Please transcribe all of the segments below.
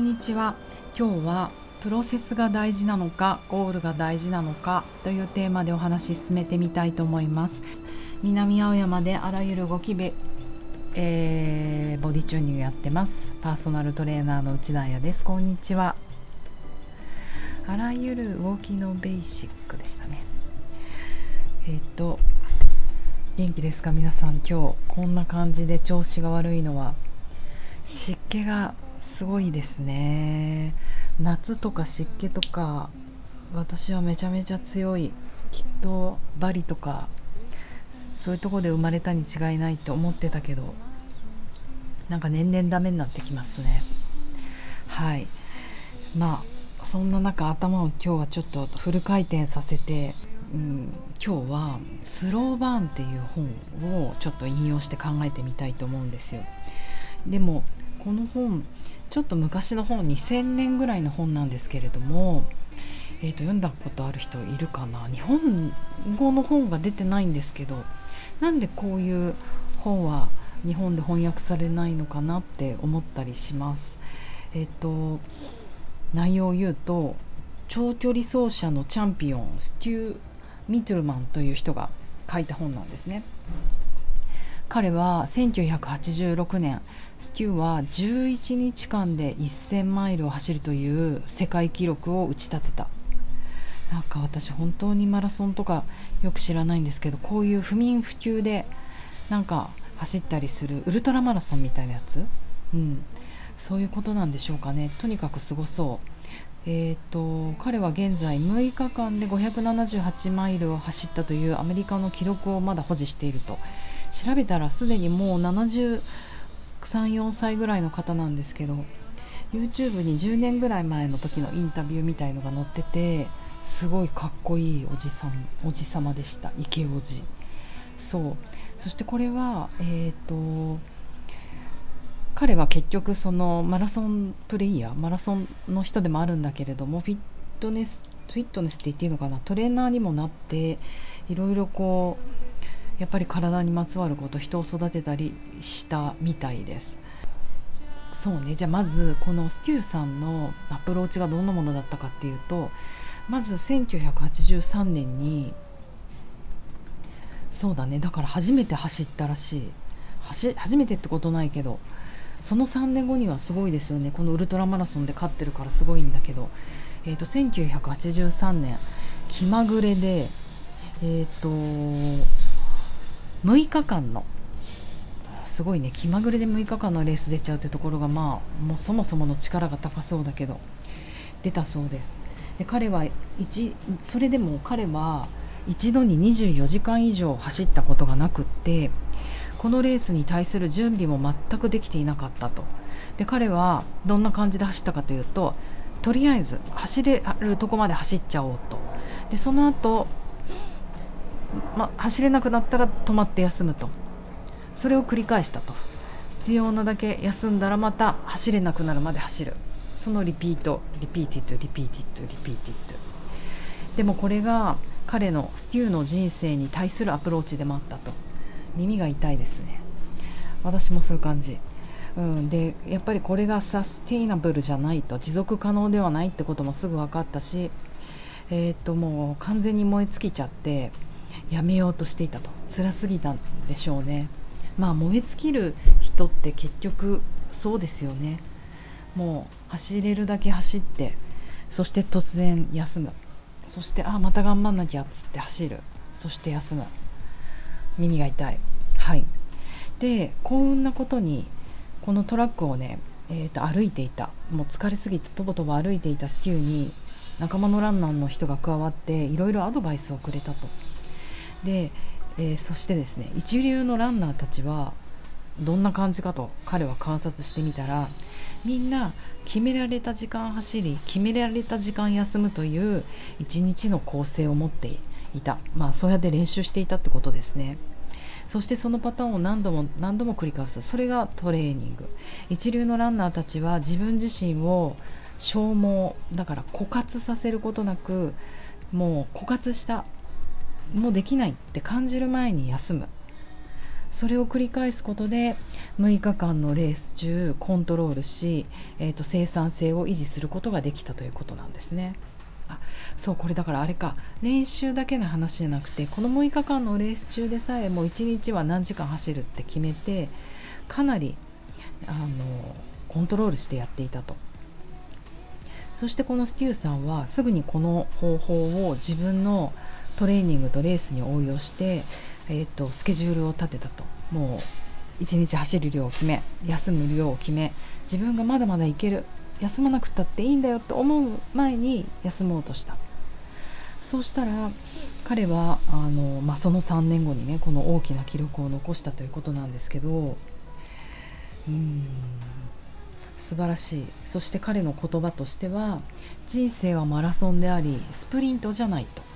んにちは。今日はプロセスが大事なのかゴールが大事なのかというテーマでお話し進めてみたいと思います。南青山であらゆる動きべ、えー、ボディチューニングやってます。パーソナルトレーナーの内田彩です。こんにちは。あらゆる動きのベーシックでしたね。えっ、と元気ですか？皆さん今日こんな感じで調子が悪いのは湿気がすごいですね。夏とか湿気とか私はめちゃめちゃ強いきっとバリとかそういうとこで生まれたに違いないって思ってたけどなんか年々ダメになってきますね。はい。まあそんな中頭を今日はちょっとフル回転させて、うん、今日は「スローバーン」っていう本をちょっと引用して考えてみたいと思うんですよ。でもこの本ちょっと昔の本2000年ぐらいの本なんですけれども、えーと、読んだことある人いるかな？日本語の本が出てないんですけどなんでこういう本は日本で翻訳されないのかなって思ったりします。えっ、ー、と内容を言うと長距離走者のチャンピオンステュー・ミトルマンという人が書いた本なんですね。彼は1986年ステューは11日間で1000マイルを走るという世界記録を打ち立てた。なんか私本当にマラソンとかよく知らないんですけどこういう不眠不休でなんか走ったりするウルトラマラソンみたいなやつ、うん、そういうことなんでしょうかね。とにかくすごそう。えーと、彼は現在6日間で578マイルを走ったというアメリカの記録をまだ保持していると。調べたらすでにもう70 34歳ぐらいの方なんですけど YouTube に10年ぐらい前の時のインタビューみたいのが載っててすごいかっこいいおじさんおじさまでした。池おじそう。そしてこれはえっ、ー、と彼は結局そのマラソンプレイヤーマラソンの人でもあるんだけれどもフィットネスフィットネスって言っていいのかな？トレーナーにもなっていろいろこうやっぱり体にまつわること人を育てたりしたみたいです。そうね。じゃあまずこのステューさんのアプローチがどんなものだったかっていうとまず1983年にそうだね。だから初めて走ったらしい。初めてってことないけどその3年後にはすごいですよね。このウルトラマラソンで勝ってるからすごいんだけど、えーと、1983年気まぐれでえっ、ー、と6日間のすごいね気まぐれで6日間のレース出ちゃうってところがまあもうそもそもの力が高そうだけど出たそうです。で彼は一それでも彼は一度に24時間以上走ったことがなくってこのレースに対する準備も全くできていなかったと。で彼はどんな感じで走ったかというととりあえず走れるとこまで走っちゃおうと。でその後ま走れなくなったら止まって休むと。それを繰り返したと。必要なだけ休んだらまた走れなくなるまで走る。そのリピート。 Repeated repeated repeated。でもこれが彼のステューの人生に対するアプローチでもあったと。耳が痛いですね。私もそういう感じ。うん、でやっぱりこれがサステイナブルじゃないと。持続可能ではないってこともすぐ分かったし、えー、っともう完全に燃え尽きちゃってやめようとしていたと。辛すぎたんでしょうね。まあ燃え尽きる人って結局そうですよね。もう走れるだけ走ってそして突然休む。そしてあまた頑張んなきゃっつって走る。そして休む。耳が痛い。はい。でこんなことにこのトラックをね、えー、と歩いていた。もう疲れすぎてとぼとぼ歩いていたステューに仲間のランナーの人が加わっていろいろアドバイスをくれたと。で、えー、そしてですね一流のランナーたちはどんな感じかと彼は観察してみたらみんな決められた時間走り決められた時間休むという一日の構成を持っていた。まあそうやって練習していたってことですね。そしてそのパターンを何度も何度も繰り返す。それがトレーニング。一流のランナーたちは自分自身を消耗だから枯渇させることなくもう枯渇したもうできないって感じる前に休むそれを繰り返すことで6日間のレース中コントロールし、えーと、生産性を維持することができたということなんですね。あそうこれだからあれか練習だけの話じゃなくてこの6日間のレース中でさえもう1日は何時間走るって決めてかなりあのコントロールしてやっていたと。そしてこのステューさんはすぐにこの方法を自分のトレーニングとレースに応用して、えーと、スケジュールを立てたと。もう1日走る量を決め休む量を決め自分がまだまだいける休まなくったっていいんだよって思う前に休もうとした。そうしたら彼はあの、まあ、その3年後にねこの大きな記録を残したということなんですけどうん素晴らしい。そして彼の言葉としては人生はマラソンでありスプリントじゃないと。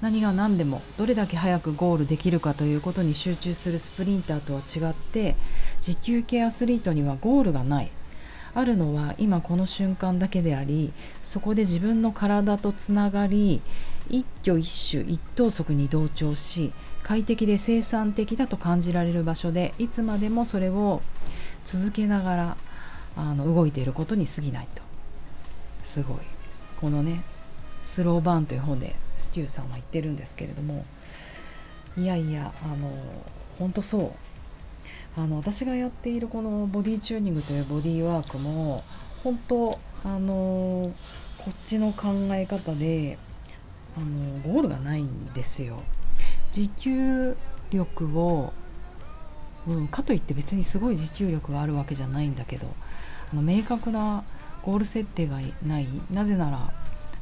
何が何でもどれだけ早くゴールできるかということに集中するスプリンターとは違って持久系アスリートにはゴールがない。あるのは今この瞬間だけでありそこで自分の体とつながり一挙一種一投足に同調し快適で生産的だと感じられる場所でいつまでもそれを続けながらあの動いていることに過ぎないと。すごい。このねスローバーンという本でューさんは言ってるんですけれどもいやいやあの本当そう。あの私がやっているこのボディチューニングというボディーワークも本当あのこっちの考え方であのゴールがないんですよ。持久力を、うん、かといって別にすごい持久力があるわけじゃないんだけどあの明確なゴール設定がない。なぜなら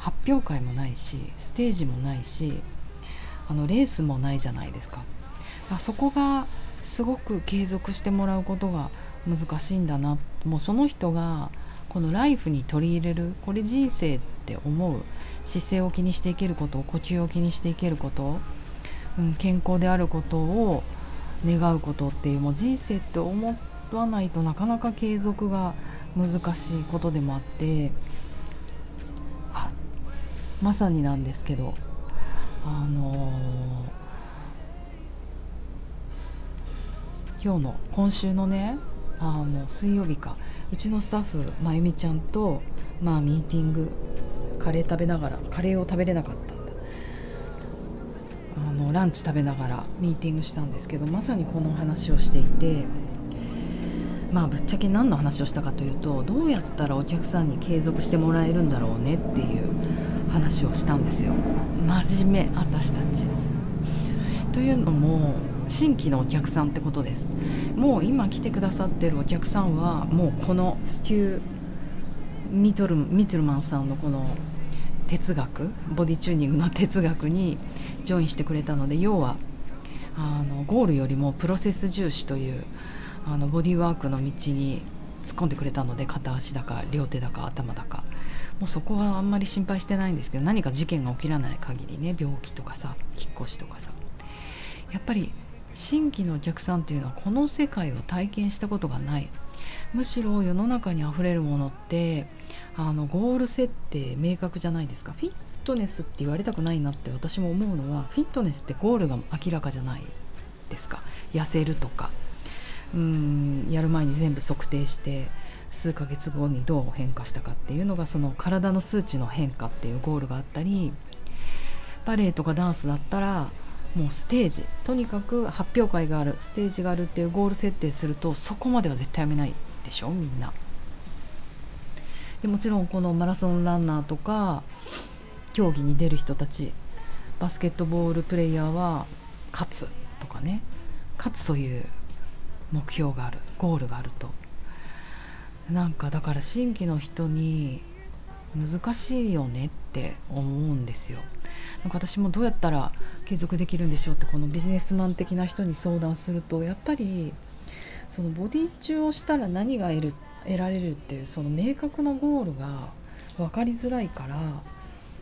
発表会もないしステージもないしあのレースもないじゃないですか。あそこがすごく継続してもらうことが難しいんだな。もうその人がこのライフに取り入れるこれ人生って思う姿勢を気にしていけること呼吸を気にしていけること、うん、健康であることを願うことっていうもう人生って思わないとなかなか継続が難しいことでもあってまさになんですけどあのー、今日の今週のねあの水曜日かうちのスタッフまゆみちゃんとまあミーティングカレー食べながらカレーを食べれなかったんだ。あのランチ食べながらミーティングしたんですけどまさにこの話をしていてまあぶっちゃけ何の話をしたかというとどうやったらお客さんに継続してもらえるんだろうねっていう話をしたんですよ。真面目私たち。というのも新規のお客さんってことです。もう今来てくださってるお客さんはもうこのスチューミトルミトルマンさんのこの哲学ボディチューニングの哲学にジョインしてくれたので要はあのゴールよりもプロセス重視というあのボディワークの道に突っ込んでくれたので片足だか両手だか頭だか。もうそこはあんまり心配してないんですけど何か事件が起きらない限りね病気とかさ引っ越しとかさ。やっぱり新規のお客さんっていうのはこの世界を体験したことがない。むしろ世の中にあふれるものってあのゴール設定明確じゃないですか。フィットネスって言われたくないなって私も思うのはフィットネスってゴールが明らかじゃないですか。痩せるとか。うんやる前に全部測定して。数ヶ月後にどう変化したかっていうのがその体の数値の変化っていうゴールがあったりバレエとかダンスだったらもうステージとにかく発表会があるステージがあるっていうゴール設定するとそこまでは絶対やめないでしょみんな。でもちろんこのマラソンランナーとか競技に出る人たちバスケットボールプレーヤーは勝つとかね。勝つという目標があるゴールがあると。なんかだから新規の人に難しいよねって思うんですよ。なんか私もどうやったら継続できるんでしょうってこのビジネスマン的な人に相談するとやっぱりそのボディ中をしたら何が得る得られるっていうその明確なゴールが分かりづらいから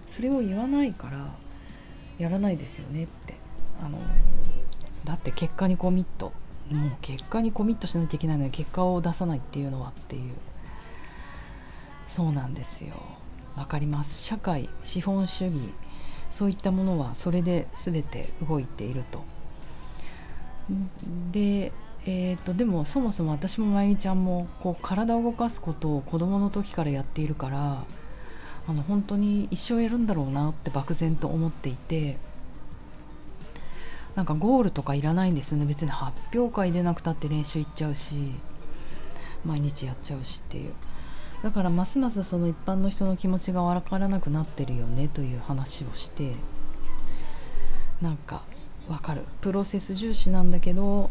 それを言わないからやらないですよねって。あのだって結果にコミット。もう結果にコミットしないといけないのに結果を出さないっていうのはっていう。そうなんですよ。わかります。社会資本主義そういったものはそれで全て動いていると。でえーと、でもそもそも私もまゆみちゃんもこう体を動かすことを子どもの時からやっているからあの本当に一生やるんだろうなって漠然と思っていてなんかゴールとかいらないんですよね。別に発表会出なくたって練習行っちゃうし毎日やっちゃうしっていう。だからますますその一般の人の気持ちが分からなくなってるよねという話をして。なんかわかる。プロセス重視なんだけど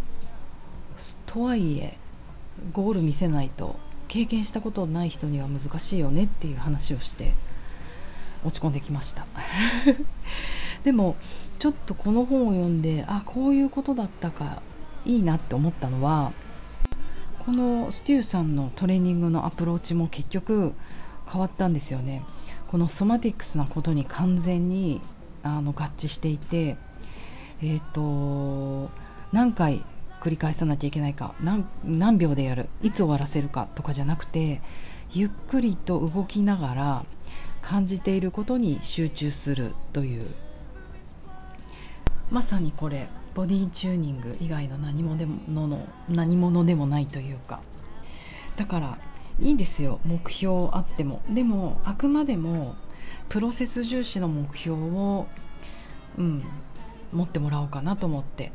とはいえゴール見せないと経験したことない人には難しいよねっていう話をして落ち込んできました。でもちょっとこの本を読んであこういうことだったかいいなって思ったのはこのステューさんのトレーニングのアプローチも結局変わったんですよね。この somatics なことに完全にあの合致していてえっ、ー、と何回繰り返さなきゃいけないか何秒でやるいつ終わらせるかとかじゃなくてゆっくりと動きながら感じていることに集中するというまさにこれボディチューニング以外の何もでもの何者でもないというか。だからいいですよ。目標あっても。でもあくまでもプロセス重視の目標を、うん、持ってもらおうかなと思って。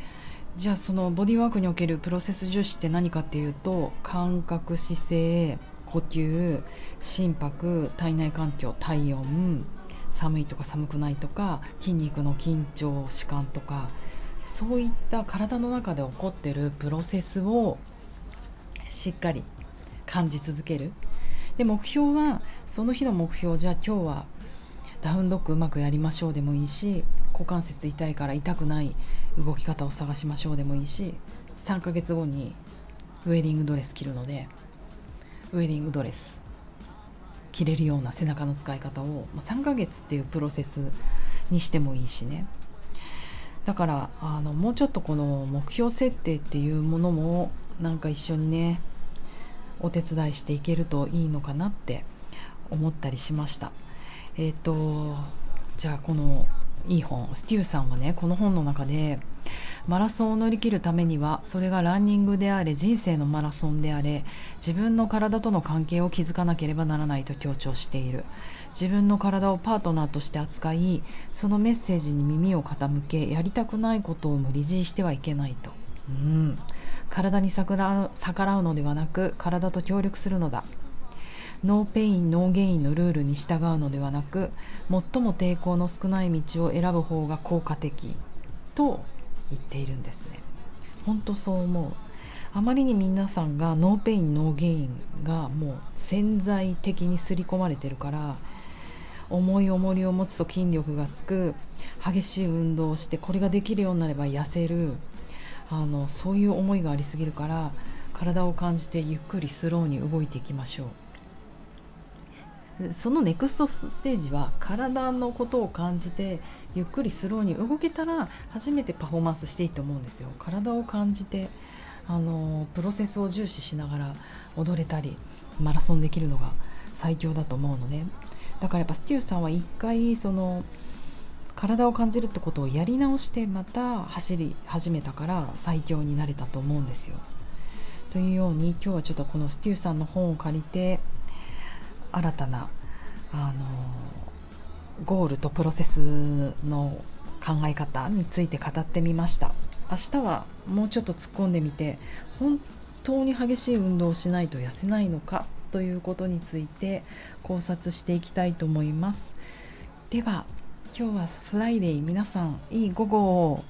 じゃあそのボディワークにおけるプロセス重視って何かっていうと感覚姿勢呼吸心拍体内環境体温寒いとか寒くないとか筋肉の緊張弛緩とかそういった体の中で起こってるプロセスをしっかり感じ続ける。で目標はその日の目標じゃあ今日はダウンドッグうまくやりましょうでもいいし股関節痛いから痛くない動き方を探しましょうでもいいし3ヶ月後にウェディングドレス着るのでウェディングドレス着れるような背中の使い方を3ヶ月っていうプロセスにしてもいいしね。だからあのもうちょっとこの目標設定っていうものもなんか一緒にねお手伝いしていけるといいのかなって思ったりしました。えっ、ー、とじゃあこのいい本ステューさんはねこの本の中でマラソンを乗り切るためにはそれがランニングであれ人生のマラソンであれ自分の体との関係を築かなければならないと強調している。自分の体をパートナーとして扱いそのメッセージに耳を傾けやりたくないことを無理強いしてはいけないと、うん、体に逆らうのではなく体と協力するのだ。 No pain no gain のルールに従うのではなく最も抵抗の少ない道を選ぶ方が効果的と言っているんですね。本当そう思う。あまりに皆さんが no pain no gain がもう潜在的に刷り込まれてるから重い重りを持つと筋力がつく激しい運動をしてこれができるようになれば痩せるあのそういう思いがありすぎるから体を感じてゆっくりスローに動いていきましょう。その next stage は体のことを感じてゆっくりスローに動けたら初めてパフォーマンスしていいと思うんですよ。体を感じてあのプロセスを重視しながら踊れたりマラソンできるのが最強だと思うのね。だからやっぱステューさんは一回その体を感じるってことをやり直してまた走り始めたから最強になれたと思うんですよ。というように今日はちょっとこのステューさんの本を借りて新たなあのゴールとプロセスの考え方について語ってみました。明日はもうちょっと突っ込んでみて本当に激しい運動をしないと痩せないのかということについて考察していきたいと思います。では今日は Friday 皆さんいい午後を